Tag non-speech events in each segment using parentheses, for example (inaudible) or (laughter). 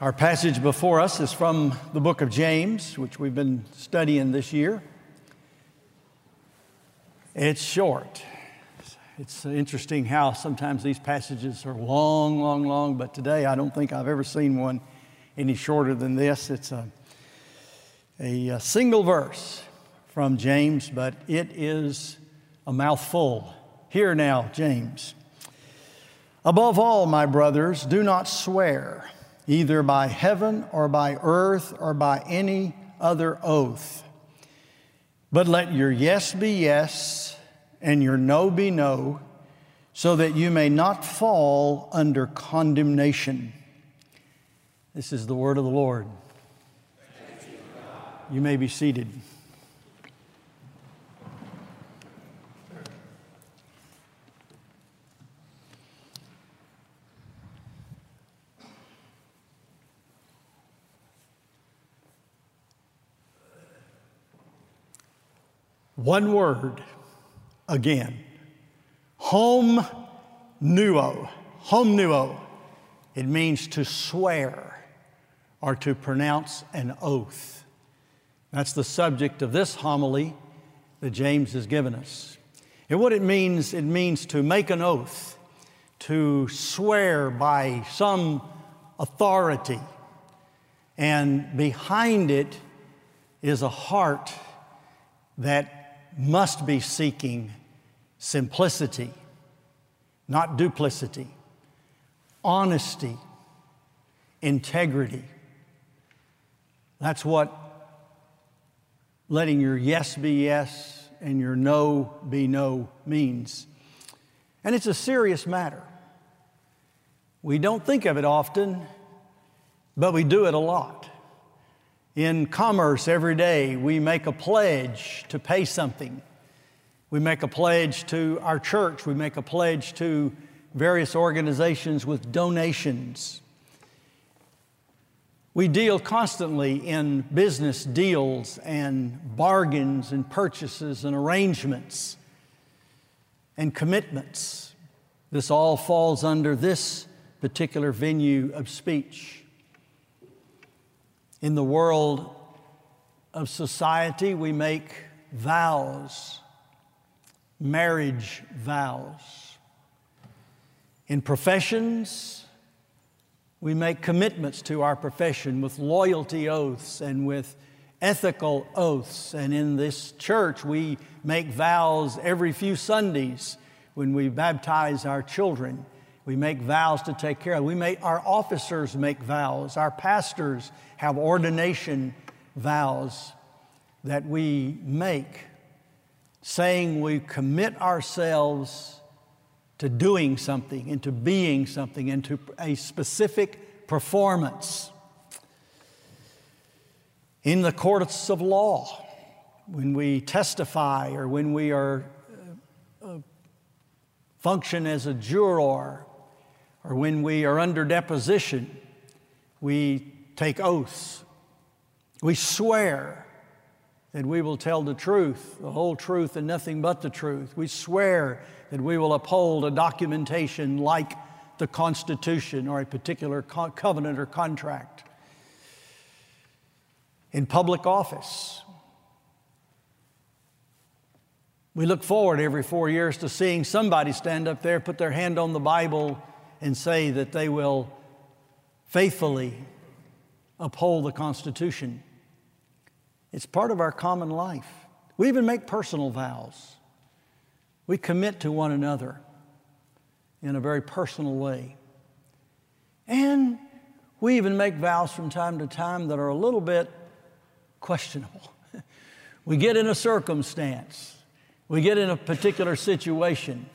Our passage before us is from the book of James, which we've been studying this year. It's short. It's interesting how sometimes these passages are long, long, long, but today I don't think I've ever seen one any shorter than this. It's a, a, single verse from James, but it is a mouthful. Hear now, James. Above all, my brothers, do not swear either by heaven or by earth or by any other oath. But let your yes be yes and your no be no, so that you may not fall under condemnation. This is the word of the Lord. You may be seated. One word again. Home nuo. Omnuo. It means to swear or to pronounce an oath. That's the subject of this homily that James has given us. And what it means, it means to make an oath, to swear by some authority. And behind it is a heart that must be seeking simplicity, not duplicity, honesty, integrity. That's what letting your yes be yes and your no be no means. And it's a serious matter. We don't think of it often, but we do it a lot. In commerce, every day, we make a pledge to pay something. We make a pledge to our church. We make a pledge to various organizations with donations. We deal constantly in business deals and bargains and purchases and arrangements and commitments. This all falls under this particular venue of speech in the world of society, we make vows, marriage vows. In professions, we make commitments to our profession with loyalty oaths and with ethical oaths. And in this church, we make vows every few Sundays when we baptize our children. We make vows to take care of. We make our officers make vows. Our pastors have ordination vows that we make, saying we commit ourselves to doing something and to being something and to a specific performance. In the courts of law, when we testify or when we are uh, uh function as a juror or when we are under deposition, we take oaths. We swear that we will tell the truth, the whole truth, and nothing but the truth. We swear that we will uphold a documentation like the Constitution or a particular co- covenant or contract. In public office, we look forward every four years to seeing somebody stand up there, put their hand on the Bible, and say that they will faithfully uphold the Constitution. It's part of our common life. We even make personal vows. We commit to one another in a very personal way. And we even make vows from time to time that are a little bit questionable. (laughs) we get in a circumstance, we get in a particular situation,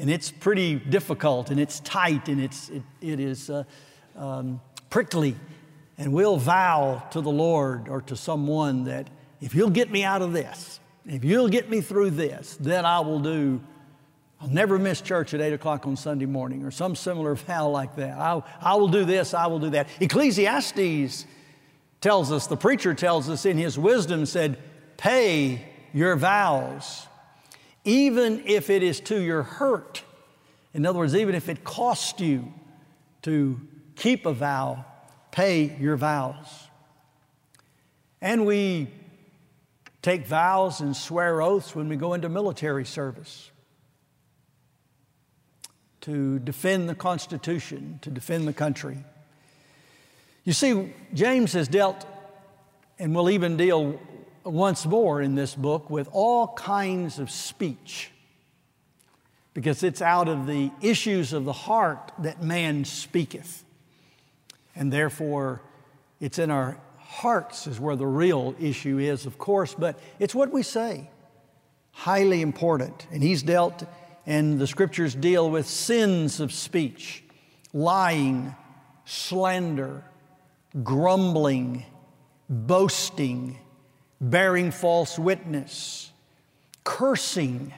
and it's pretty difficult and it's tight and it's, it, it is uh, um, prickly and we'll vow to the Lord or to someone that if you'll get me out of this, if you'll get me through this, then I will do, I'll never miss church at 8 o'clock on Sunday morning or some similar (laughs) vow like that. I'll, I will do this, I will do that. Ecclesiastes tells us, the preacher tells us in his wisdom, said, pay your vows, even if it is to your hurt. In other words, even if it costs you to keep a vow, pay your vows. And we take vows and swear oaths when we go into military service to defend the Constitution, to defend the country. You see, James has dealt, and will even deal once more in this book, with all kinds of speech because it's out of the issues of the heart that man speaketh. And therefore, it's in our hearts is where the real issue is, of course, but it's what we say. Highly important. And he's dealt, and the scriptures deal with sins of speech, lying, slander, grumbling, boasting, bearing false witness, cursing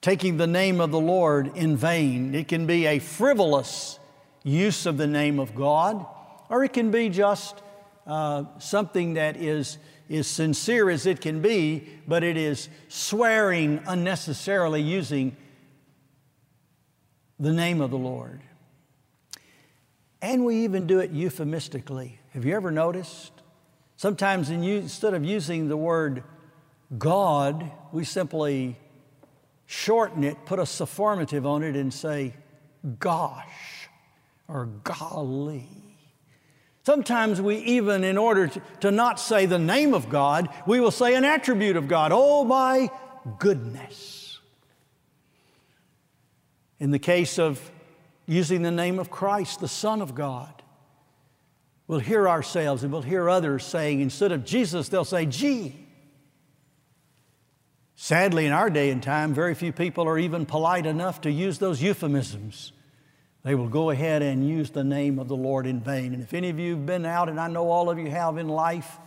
taking the name of the Lord in vain. It can be a frivolous use of the name of God, or it can be just uh, something that is, is sincere as it can be, but it is swearing unnecessarily using the name of the Lord. And we even do it euphemistically. Have you ever noticed? Sometimes in, instead of using the word God, we simply shorten it, put a sufformative on it, and say, gosh or golly. Sometimes we even, in order to, to, not say the name of God, we will say an attribute of God. Oh, my goodness. In the case of using the name of Christ, the Son of God, we'll hear ourselves and we'll hear others saying, instead of Jesus, they'll say, Gee. Sadly, in our day and time, very few people are even polite enough to use those euphemisms. They will go ahead and use the name of the Lord in vain. And if any of you have been out, and I know all of you have in life,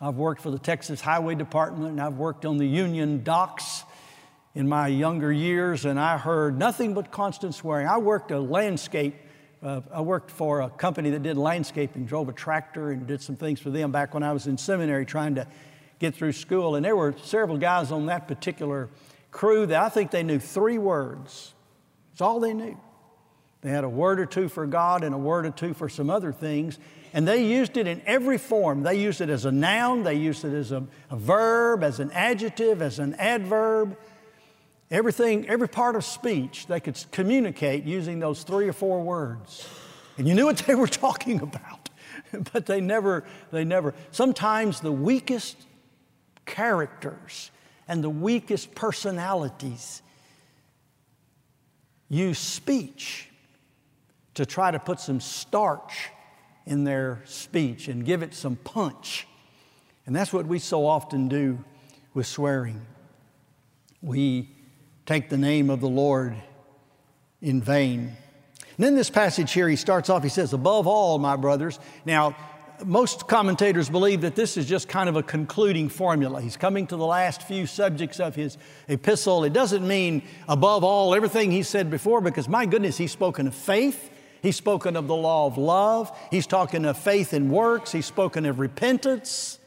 I've worked for the Texas Highway Department and I've worked on the Union docks in my younger years, and I heard nothing but constant swearing. I worked a landscape, uh, I worked for a company that did landscaping, drove a tractor and did some things for them back when I was in seminary trying to get through school. And there were several guys on that particular crew that I think they knew three words. It's all they knew. They had a word or two for God and a word or two for some other things. And they used it in every form. They used it as a noun, they used it as a, a verb, as an adjective, as an adverb. Everything, every part of speech, they could communicate using those three or four words. And you knew what they (laughs) were talking about. but they never, they never. Sometimes the weakest characters and the weakest personalities use speech to try to put some starch in their speech and give it some punch. And that's what we so often do with swearing. We take the name of the Lord in vain. And in this passage here, he starts off, he says, Above all, my brothers. Now, most commentators believe that this is just kind of a concluding formula. He's coming to the last few subjects of his epistle. It doesn't mean above all everything he said before, because my goodness, he's spoken of faith. He's spoken of the law of love. He's talking of faith in works. He's spoken of repentance.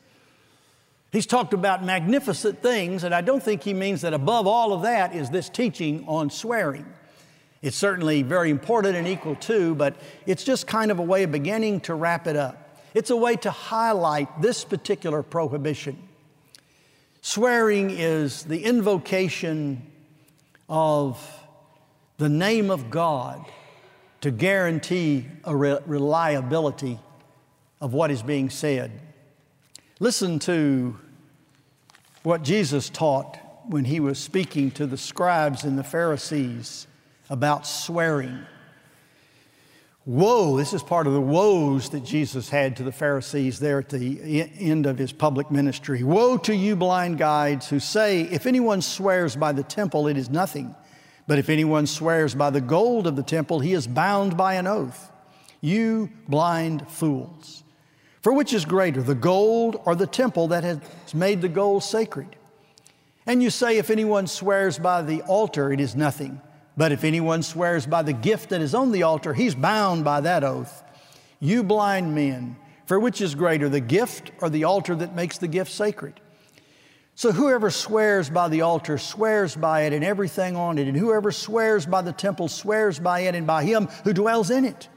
He's talked about magnificent things, and I don't think he means that above all of that is this teaching on swearing. It's certainly very important and equal to, but it's just kind of a way of beginning to wrap it up. It's a way to highlight this particular prohibition. Swearing is the invocation of the name of God to guarantee a re- reliability of what is being said. Listen to what Jesus taught when he was speaking to the scribes and the Pharisees about swearing. Woe, this is part of the woes that Jesus had to the Pharisees there at the end of his public ministry. Woe to you, blind guides, who say, If anyone swears by the temple, it is nothing. But if anyone swears by the gold of the temple, he is bound by an oath. You blind fools. For which is greater, the gold or the temple that has made the gold sacred? And you say, If anyone swears by the altar, it is nothing. But if anyone swears by the gift that is on the altar, he's bound by that oath. You blind men, for which is greater, the gift or the altar that makes the gift sacred? So whoever swears by the altar swears by it and everything on it, and whoever swears by the temple swears by it and by him who dwells in it.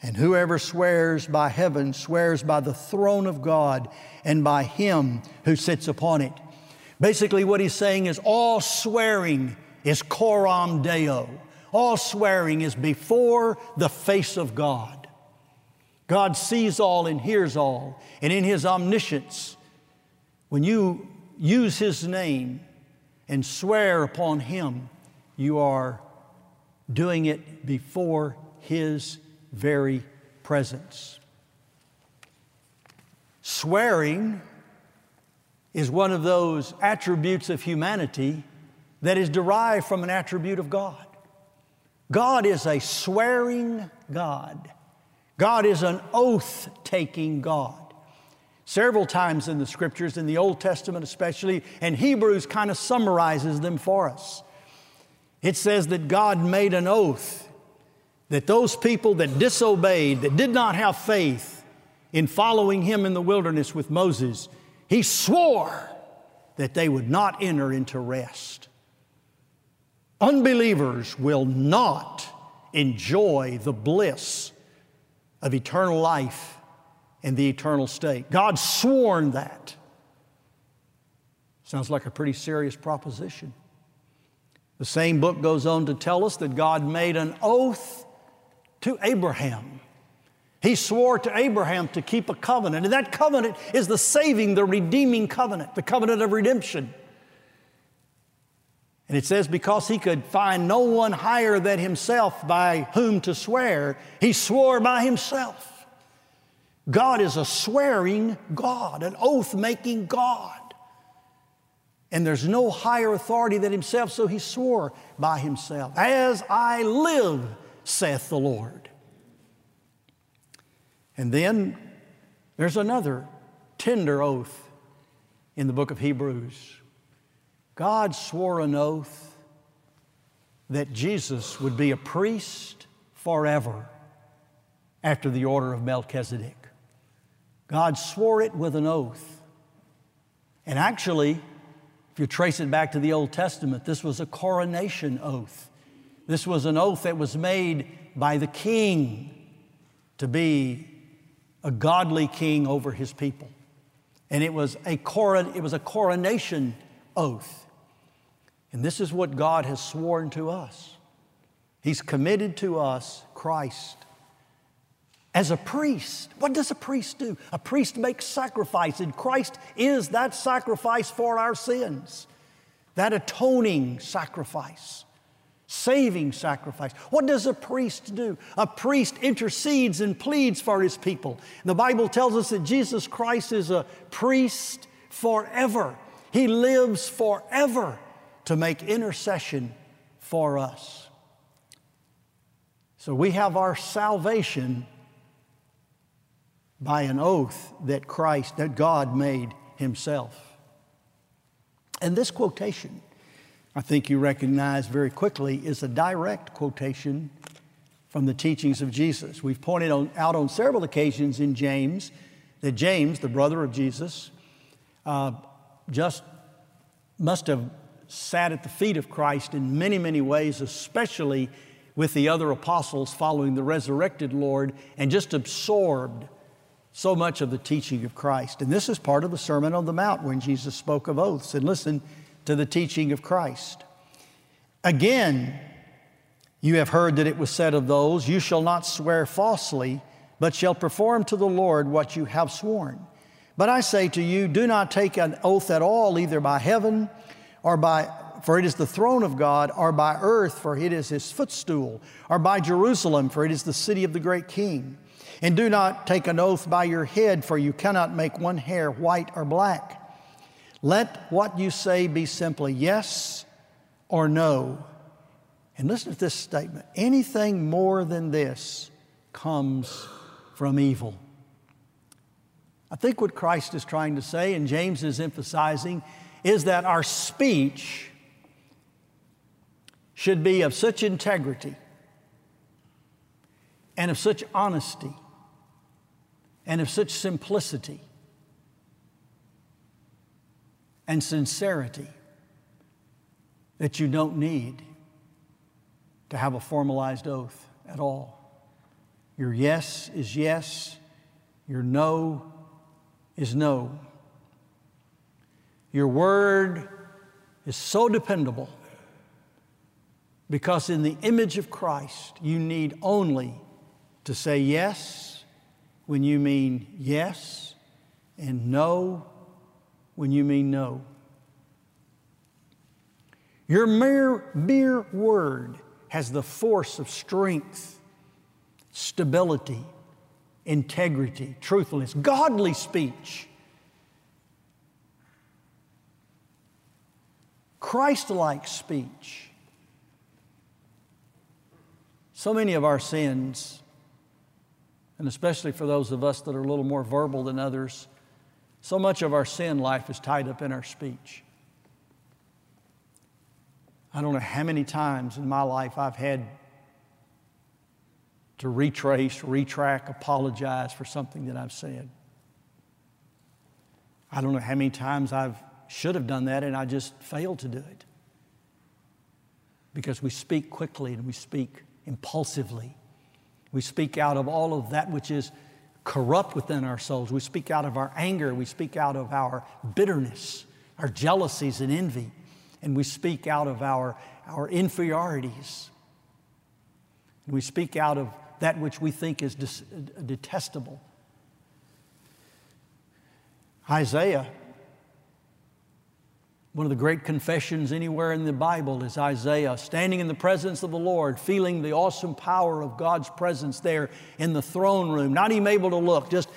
And whoever swears by heaven swears by the throne of God and by him who sits upon it. Basically, what he's saying is all swearing is coram deo. All swearing is before the face of God. God sees all and hears all. And in his omniscience, when you use his name and swear upon him, you are doing it before his very presence. Swearing is one of those attributes of humanity that is derived from an attribute of God. God is a swearing God. God is an oath taking God. Several times in the scriptures, in the Old Testament especially, and Hebrews kind of summarizes them for us. It says that God made an oath that those people that disobeyed, that did not have faith in following him in the wilderness with Moses, he swore that they would not enter into rest. Unbelievers will not enjoy the bliss of eternal life and the eternal state. God sworn that. Sounds like a pretty serious proposition. The same book goes on to tell us that God made an oath to Abraham. He swore to Abraham to keep a covenant, and that covenant is the saving, the redeeming covenant, the covenant of redemption. And it says, because he could find no one higher than himself by whom to swear, he swore by himself. God is a swearing God, an oath making God. And there's no higher authority than himself, so he swore by himself. As I live, saith the Lord. And then there's another tender oath in the book of Hebrews. God swore an oath that Jesus would be a priest forever after the order of Melchizedek. God swore it with an oath. And actually, if you trace it back to the Old Testament, this was a coronation oath. This was an oath that was made by the king to be a godly king over his people. And it was a, coron- it was a coronation oath. And this is what God has sworn to us. He's committed to us Christ as a priest. What does a priest do? A priest makes sacrifice, and Christ is that sacrifice for our sins, that atoning sacrifice saving sacrifice. What does a priest do? A priest intercedes and pleads for his people. The Bible tells us that Jesus Christ is a priest forever. He lives forever to make intercession for us. So we have our salvation by an oath that Christ, that God made himself. And this quotation I think you recognize very quickly is a direct quotation from the teachings of Jesus. We've pointed on, out on several occasions in James that James, the brother of Jesus, uh, just must have sat at the feet of Christ in many, many ways, especially with the other apostles following the resurrected Lord, and just absorbed so much of the teaching of Christ. And this is part of the Sermon on the Mount when Jesus spoke of oaths. And listen, to the teaching of Christ. Again, you have heard that it was said of those, You shall not swear falsely, but shall perform to the Lord what you have sworn. But I say to you, do not take an oath at all, either by heaven or by for it is the throne of God, or by earth, for it is his footstool, or by Jerusalem, for it is the city of the great king. And do not take an oath by your head, for you cannot make one hair white or black. Let what you say be simply yes or no. And listen to this statement anything more than this comes from evil. I think what Christ is trying to say, and James is emphasizing, is that our speech should be of such integrity and of such honesty and of such simplicity and sincerity that you don't need to have a formalized oath at all. Your yes is yes, your no is no. Your word is so dependable because, in the image of Christ, you need only to say yes when you mean yes and no when you mean no. Your mere, mere word has the force of strength, stability, integrity, truthfulness, godly speech. Christ like speech. So many of our sins, and especially for those of us that are a little more verbal than others, so much of our sin life is tied up in our speech. I don't know how many times in my life I've had to retrace, retrack, apologize for something that I've said. I don't know how many times I've should have done that and I just failed to do it. Because we speak quickly and we speak impulsively. We speak out of all of that which is corrupt within our souls. We speak out of our anger. We speak out of our bitterness, our jealousies and envy. And we speak out of our, our inferiorities. And we speak out of that which we think is detestable. Isaiah, one of the great confessions anywhere in the Bible is Isaiah standing in the presence of the Lord, feeling the awesome power of God's presence there in the throne room, not even able to look, just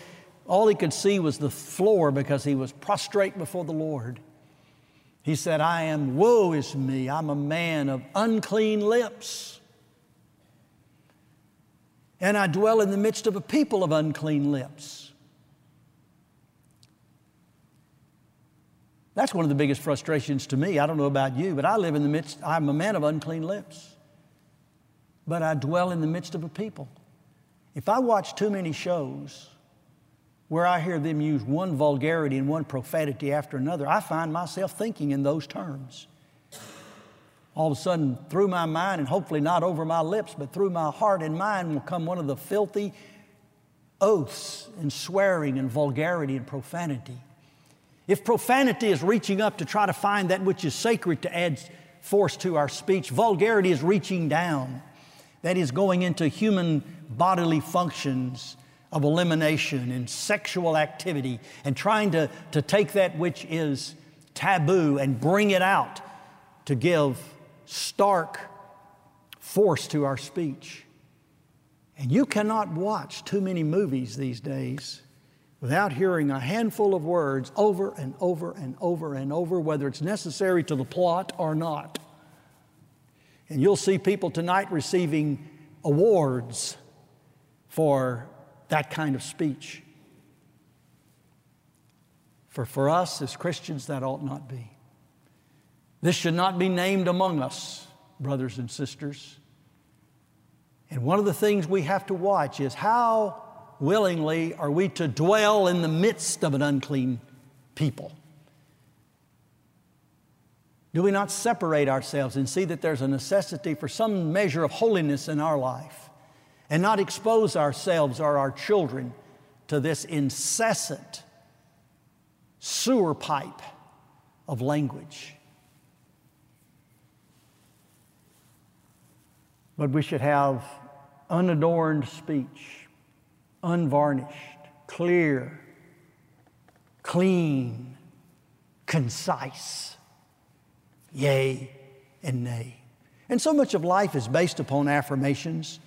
all he could see was the floor because he was prostrate before the Lord. He said, I am, woe is me, I'm a man of unclean lips. And I dwell in the midst of a people of unclean lips. That's one of the biggest frustrations to me. I don't know about you, but I live in the midst, I'm a man of unclean lips. But I dwell in the midst of a people. If I watch too many shows where I hear them use one vulgarity and one profanity after another, I find myself thinking in those terms. All of a sudden, through my mind, and hopefully not over my lips, but through my heart and mind, will come one of the filthy oaths and swearing and vulgarity and profanity. If profanity is reaching up to try to find that which is sacred to add force to our speech, vulgarity is reaching down. That is going into human bodily functions of elimination and sexual activity and trying to, to take that which is taboo and bring it out to give stark force to our speech. And you cannot watch too many movies these days without hearing a handful of words over and over and over and over, whether it's necessary to the plot or not. And you'll see people tonight receiving awards for that kind of speech. For for us as Christians, that ought not be. This should not be named among us, brothers and sisters. And one of the things we have to watch is how willingly are we to dwell in the midst of an unclean people? Do we not separate ourselves and see that there's a necessity for some measure of holiness in our life? and not expose ourselves or our children to this incessant sewer pipe of language. But we should have unadorned speech, unvarnished, clear, clean, concise, yea and nay. And so much of life is based upon affirmations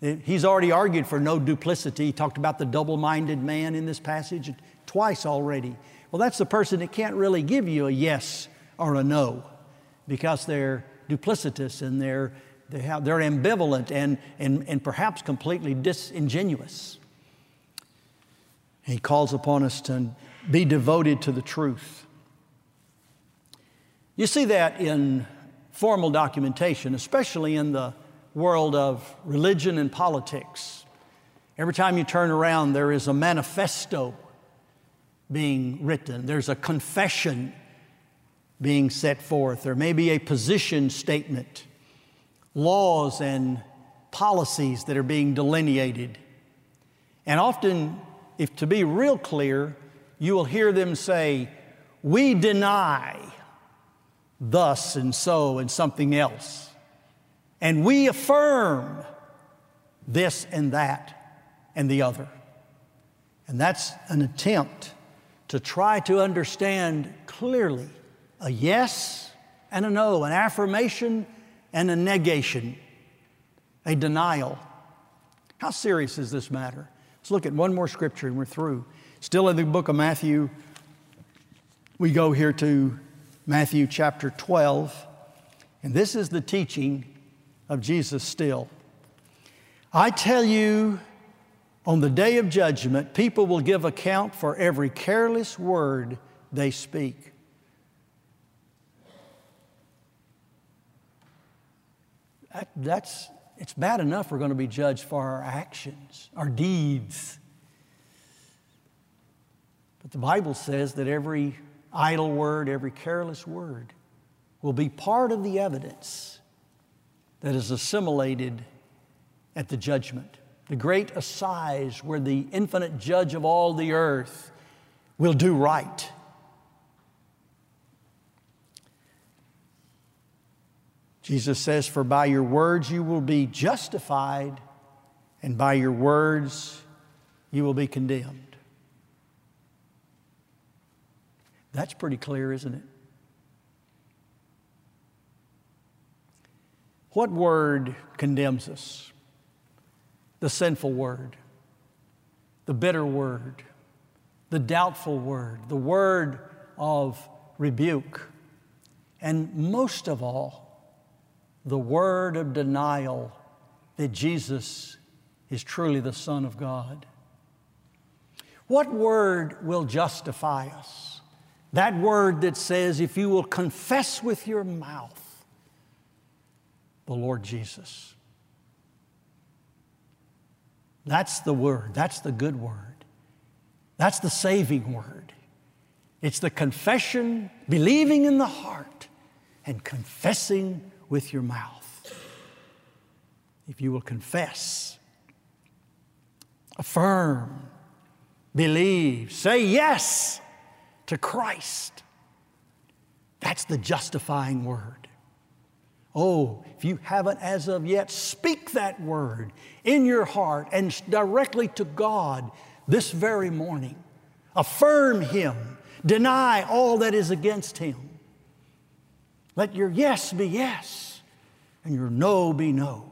He's already argued for no duplicity. He talked about the double minded man in this passage twice already. Well, that's the person that can't really give you a yes or a no because they're duplicitous and they're, they have, they're ambivalent and, and, and perhaps completely disingenuous. He calls upon us to be devoted to the truth. You see that in formal documentation, especially in the world of religion and politics. Every time you turn around, there is a manifesto being written, there's a confession being set forth, there may be a position statement, laws and policies that are being delineated And often, if to be real clear, you will hear them say, We deny thus and so and something else. And we affirm this and that and the other. And that's an attempt to try to understand clearly a yes and a no, an affirmation and a negation, a denial. How serious is this matter? Let's look at one more scripture and we're through. Still in the book of Matthew, we go here to Matthew chapter 12, and this is the teaching of Jesus still. I tell you, on the day of judgment, people will give account for every careless word they speak. That, that's, it's bad enough we're going to be judged for our actions, our deeds. But the Bible says that every idle word, every careless word will be part of the evidence that is assimilated at the judgment the great assize where the infinite judge of all the earth will do right. Jesus says, For by your words you will be justified, and by your words you will be condemned. That's pretty clear, isn't it? What word condemns us? the sinful word, the bitter word, the doubtful word, the word of rebuke, and most of all, the word of denial that Jesus is truly the Son of God. What word will justify us? That word that says, if you will confess with your mouth the Lord Jesus that's the word. That's the good word. That's the saving word. It's the confession, believing in the heart, and confessing with your mouth. If you will confess, affirm, believe, say yes to Christ, that's the justifying word. Oh, if you haven't as of yet, speak that word in your heart and directly to God this very morning. Affirm Him, deny all that is against Him. Let your yes be yes and your no be no.